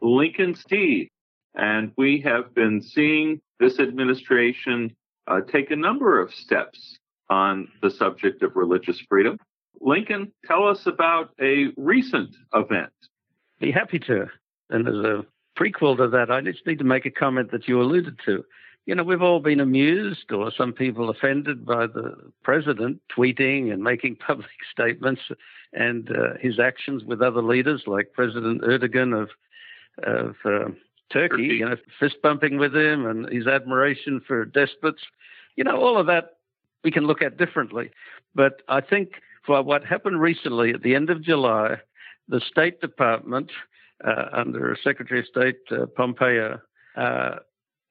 Lincoln Steed. And we have been seeing this administration uh, take a number of steps on the subject of religious freedom. Lincoln, tell us about a recent event. Be happy to. And as a prequel to that, I just need to make a comment that you alluded to. You know, we've all been amused, or some people offended by the president tweeting and making public statements and uh, his actions with other leaders like President Erdogan of of uh, Turkey, you know, fist bumping with him and his admiration for despots. You know, all of that we can look at differently. But I think for what happened recently at the end of July, the State Department, uh, under Secretary of State uh, Pompeo, uh,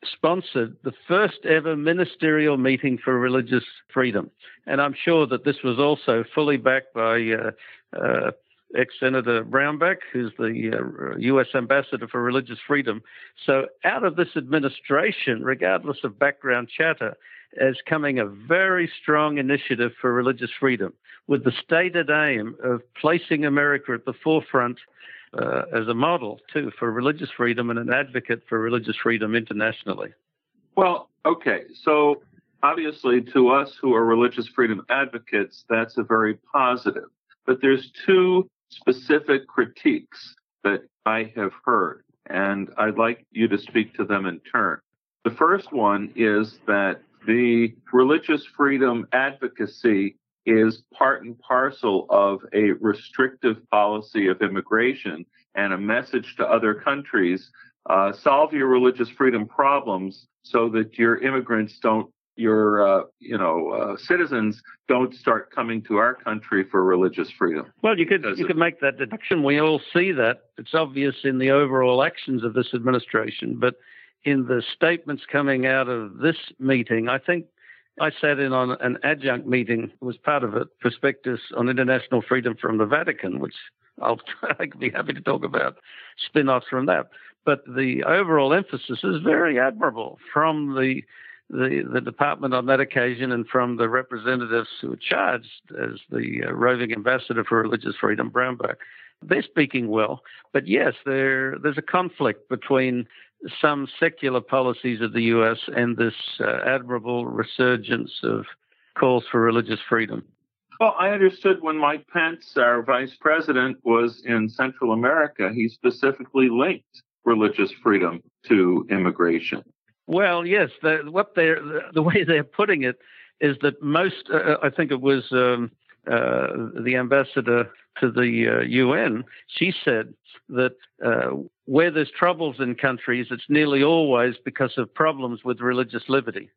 sponsored the first ever ministerial meeting for religious freedom. And I'm sure that this was also fully backed by uh, uh, ex Senator Brownback, who's the uh, U.S. Ambassador for Religious Freedom. So, out of this administration, regardless of background chatter, is coming a very strong initiative for religious freedom with the stated aim of placing America at the forefront uh, as a model, too, for religious freedom and an advocate for religious freedom internationally. Well, okay. So, obviously, to us who are religious freedom advocates, that's a very positive. But there's two specific critiques that I have heard, and I'd like you to speak to them in turn. The first one is that the religious freedom advocacy is part and parcel of a restrictive policy of immigration and a message to other countries uh, solve your religious freedom problems so that your immigrants don't your uh, you know uh, citizens don't start coming to our country for religious freedom. Well, you could you could make that deduction. We all see that. It's obvious in the overall actions of this administration, but in the statements coming out of this meeting, I think I sat in on an adjunct meeting, was part of it, Prospectus on International Freedom from the Vatican, which I'll I'd be happy to talk about spin offs from that. But the overall emphasis is very admirable from the the, the department on that occasion and from the representatives who were charged as the uh, roving ambassador for religious freedom, Brownback. They're speaking well, but yes, there there's a conflict between some secular policies of the U.S. and this uh, admirable resurgence of calls for religious freedom. Well, I understood when Mike Pence, our vice president, was in Central America, he specifically linked religious freedom to immigration. Well, yes, the, what they the way they're putting it is that most, uh, I think it was um, uh, the ambassador to the uh, UN, she said that uh, where there's troubles in countries, it's nearly always because of problems with religious liberty.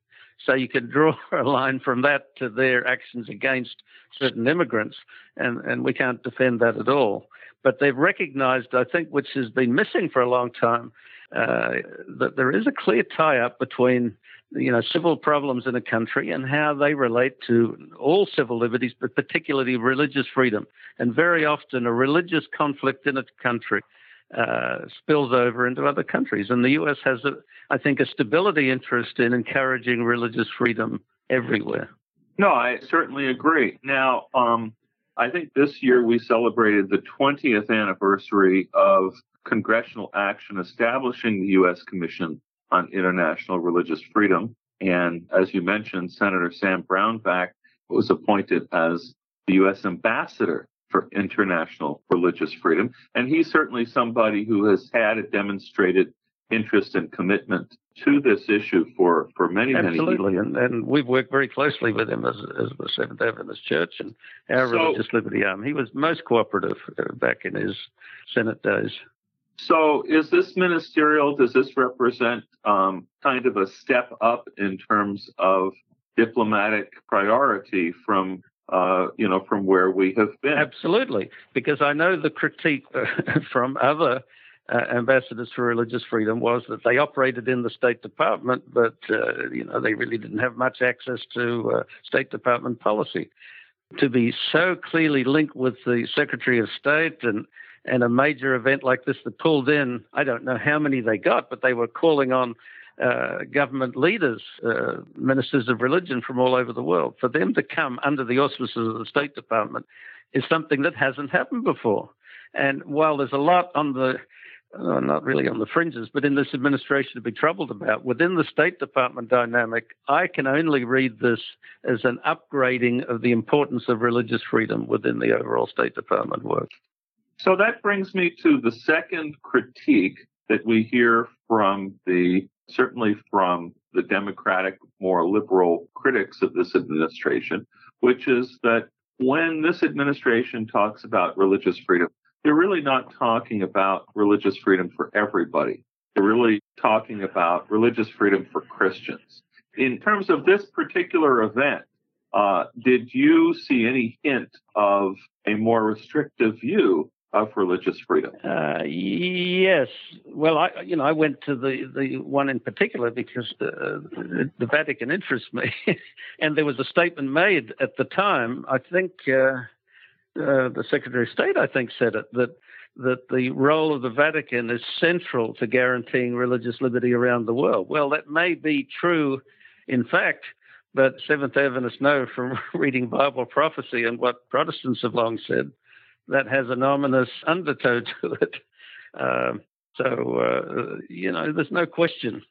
So you can draw a line from that to their actions against certain immigrants, and, and we can't defend that at all. But they've recognized, I think, which has been missing for a long time, uh, that there is a clear tie-up between you know civil problems in a country and how they relate to all civil liberties, but particularly religious freedom. And very often, a religious conflict in a country uh, spills over into other countries. And the U.S. has, a, I think, a stability interest in encouraging religious freedom everywhere. No, I certainly agree. Now, um, I think this year we celebrated the 20th anniversary of congressional action establishing the U.S. Commission on International Religious Freedom. And as you mentioned, Senator Sam Brownback was appointed as the U.S. ambassador for international religious freedom. And he's certainly somebody who has had a demonstrated interest and commitment to this issue for, for many, Absolutely. many years. And, and we've worked very closely with him as, as the Seventh Adventist Church and our so, Religious Liberty Arm. He was most cooperative uh, back in his Senate days. So, is this ministerial? Does this represent um, kind of a step up in terms of diplomatic priority from uh, you know from where we have been? Absolutely, because I know the critique from other uh, ambassadors for religious freedom was that they operated in the State Department, but uh, you know they really didn't have much access to uh, State Department policy. To be so clearly linked with the Secretary of State and and a major event like this that pulled in, I don't know how many they got, but they were calling on uh, government leaders, uh, ministers of religion from all over the world, for them to come under the auspices of the State Department is something that hasn't happened before. And while there's a lot on the uh, not really on the fringes, but in this administration to be troubled about. Within the State Department dynamic, I can only read this as an upgrading of the importance of religious freedom within the overall State Department work. So that brings me to the second critique that we hear from the certainly from the Democratic, more liberal critics of this administration, which is that when this administration talks about religious freedom, they're really not talking about religious freedom for everybody. They're really talking about religious freedom for Christians. In terms of this particular event, uh, did you see any hint of a more restrictive view of religious freedom? Uh, yes. Well, I you know I went to the the one in particular because the the Vatican interests me, and there was a statement made at the time. I think uh, uh, the Secretary of State I think said it that that the role of the Vatican is central to guaranteeing religious liberty around the world. Well, that may be true, in fact. But Seventh Adventists know from reading Bible prophecy and what Protestants have long said that has an ominous undertow to it. Uh, so, uh, you know, there's no question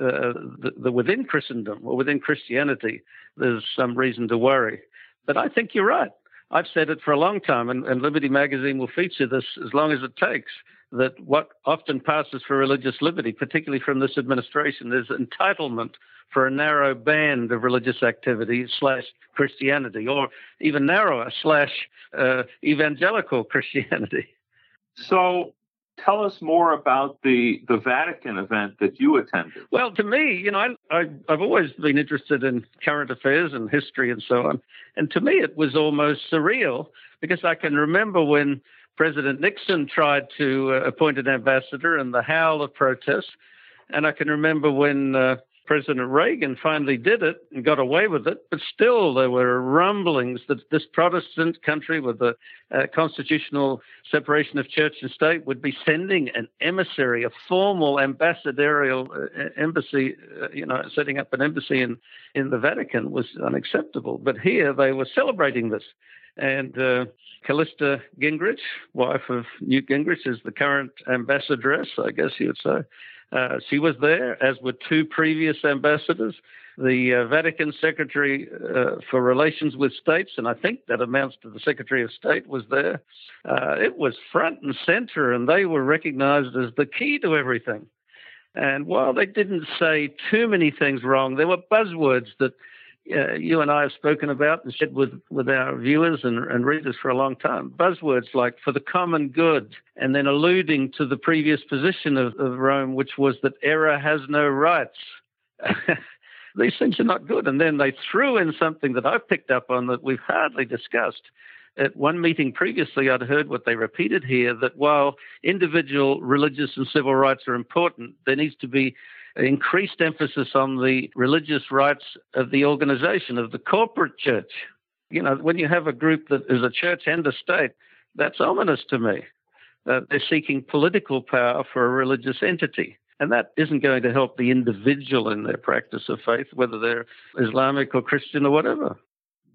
uh, that, within Christendom or within Christianity, there's some reason to worry. But I think you're right. I've said it for a long time, and, and Liberty Magazine will feature this as long as it takes. That what often passes for religious liberty, particularly from this administration, is entitlement for a narrow band of religious activity slash Christianity, or even narrower slash uh, evangelical Christianity. So, tell us more about the the Vatican event that you attended. Well, to me, you know, I, I have always been interested in current affairs and history and so on, and to me, it was almost surreal because I can remember when President Nixon tried to uh, appoint an ambassador and the howl of protest, and I can remember when. Uh, President Reagan finally did it and got away with it, but still there were rumblings that this Protestant country with the uh, constitutional separation of church and state would be sending an emissary, a formal ambassadorial uh, embassy, uh, you know, setting up an embassy in, in the Vatican was unacceptable. But here they were celebrating this. And uh, Callista Gingrich, wife of Newt Gingrich, is the current ambassadress, I guess you would say. Uh, she was there, as were two previous ambassadors. The uh, Vatican Secretary uh, for Relations with States, and I think that amounts to the Secretary of State, was there. Uh, it was front and center, and they were recognized as the key to everything. And while they didn't say too many things wrong, there were buzzwords that uh, you and I have spoken about and shared with, with our viewers and, and readers for a long time. Buzzwords like for the common good, and then alluding to the previous position of, of Rome, which was that error has no rights. These things are not good. And then they threw in something that I've picked up on that we've hardly discussed. At one meeting previously, I'd heard what they repeated here that while individual religious and civil rights are important, there needs to be increased emphasis on the religious rights of the organization, of the corporate church. You know, when you have a group that is a church and a state, that's ominous to me. Uh, they're seeking political power for a religious entity. And that isn't going to help the individual in their practice of faith, whether they're Islamic or Christian or whatever.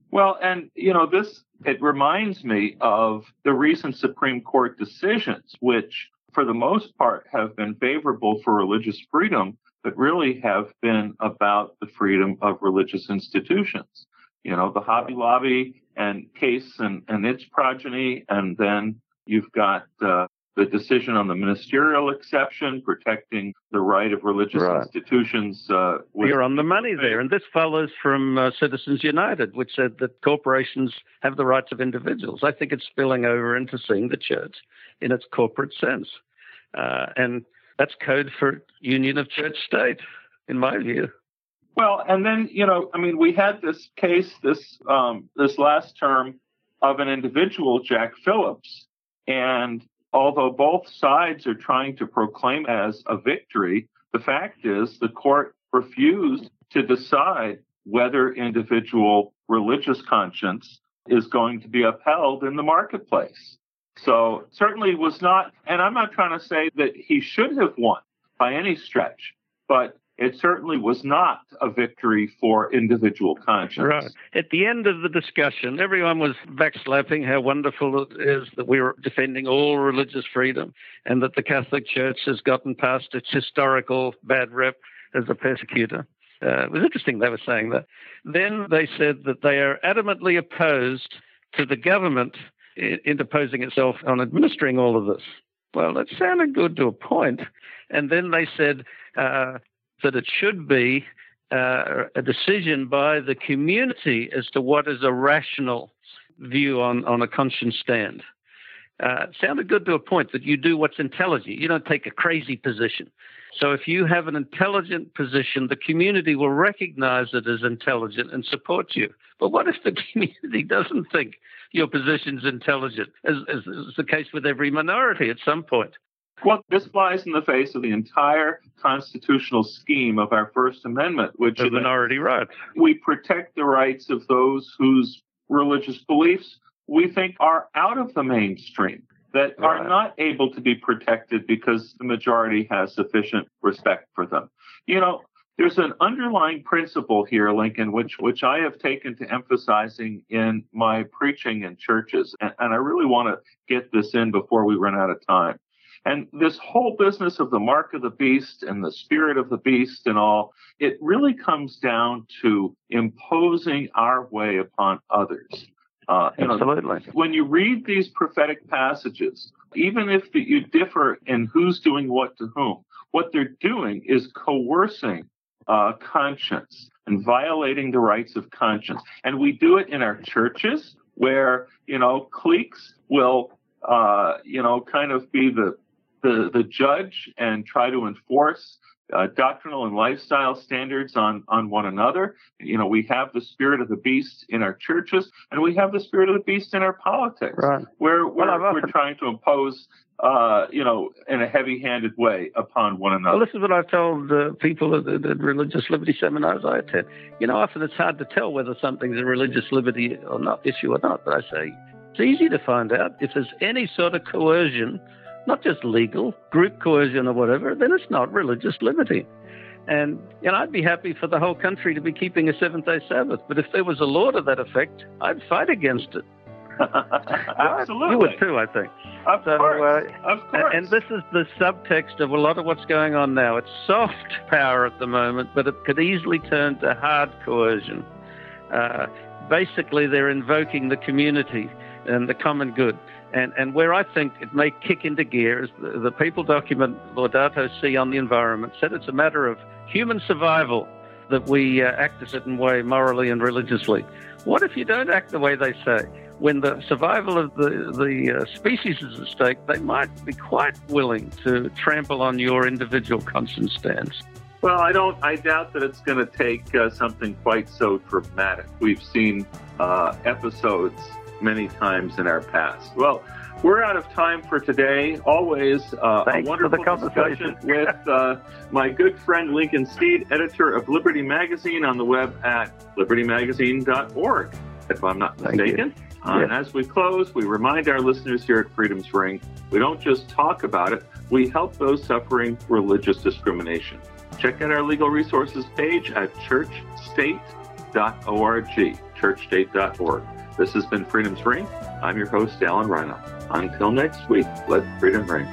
Well, and, you know, this, it reminds me of the recent Supreme Court decisions, which for the most part have been favorable for religious freedom, but really have been about the freedom of religious institutions. You know, the Hobby Lobby and case and, and its progeny, and then you've got uh, the decision on the ministerial exception, protecting the right of religious right. institutions. Uh, You're on the money there. And this follows from uh, Citizens United, which said that corporations have the rights of individuals. I think it's spilling over into seeing the church in its corporate sense. Uh, and that's code for union of church state, in my view. Well, and then you know, I mean, we had this case this um, this last term of an individual, Jack Phillips, and although both sides are trying to proclaim as a victory, the fact is the court refused to decide whether individual religious conscience is going to be upheld in the marketplace. So certainly was not, and I'm not trying to say that he should have won by any stretch, but it certainly was not a victory for individual conscience. Right. At the end of the discussion, everyone was backslapping how wonderful it is that we are defending all religious freedom and that the Catholic Church has gotten past its historical bad rep as a persecutor. Uh, it was interesting they were saying that. Then they said that they are adamantly opposed to the government interposing itself on administering all of this. Well, that sounded good to a point. And then they said uh, that it should be uh, a decision by the community as to what is a rational view on, on a conscience stand. Uh, sounded good to a point that you do what's intelligent. You don't take a crazy position. So if you have an intelligent position, the community will recognize it as intelligent and support you. But what if the community doesn't think your position's intelligent, as, as is the case with every minority at some point? Well, this flies in the face of the entire constitutional scheme of our First Amendment, which the is minority rights. We protect the rights of those whose religious beliefs we think are out of the mainstream that right. are not able to be protected because the majority has sufficient respect for them. You know, there's an underlying principle here, Lincoln, which which I have taken to emphasizing in my preaching in churches, and, and I really want to get this in before we run out of time. And this whole business of the mark of the beast and the spirit of the beast and all, it really comes down to imposing our way upon others. Uh, Absolutely. Know, when you read these prophetic passages, even if you differ in who's doing what to whom, what they're doing is coercing uh, conscience and violating the rights of conscience. And we do it in our churches where, you know, cliques will, uh, you know, kind of be the, the, the judge and try to enforce uh, doctrinal and lifestyle standards on, on one another. You know, we have the spirit of the beast in our churches, and we have the spirit of the beast in our politics, right. where, where well, we're trying to impose, uh, you know, in a heavy-handed way upon one another. Well, this is what I've told uh, people at the, the religious liberty seminars I attend. You know, often it's hard to tell whether something's a religious liberty or not issue or not, but I say it's easy to find out if there's any sort of coercion not just legal, group coercion or whatever, then it's not religious liberty. And you know, I'd be happy for the whole country to be keeping a seventh day Sabbath. But if there was a law to that effect, I'd fight against it. Absolutely. You would too, I think. Of so, course. Uh, of course. And this is the subtext of a lot of what's going on now. It's soft power at the moment, but it could easily turn to hard coercion. Uh, basically, they're invoking the community and the common good. And, and where I think it may kick into gear is the, the Papal document Laudato Si on the environment said it's a matter of human survival that we uh, act a certain way morally and religiously. What if you don't act the way they say? When the survival of the, the uh, species is at stake, they might be quite willing to trample on your individual conscience stands. Well, I don't. I doubt that it's going to take uh, something quite so dramatic. We've seen uh, episodes many times in our past. Well, we're out of time for today. Always uh, a wonderful discussion with uh, my good friend Lincoln Steed, editor of Liberty Magazine on the web at libertymagazine.org, if I'm not mistaken. Uh, yes. And as we close, we remind our listeners here at Freedom's Ring we don't just talk about it, we help those suffering religious discrimination. Check out our legal resources page at churchstate.org, churchstate.org. This has been Freedom's Ring. I'm your host, Alan Reinach. Until next week, let freedom ring.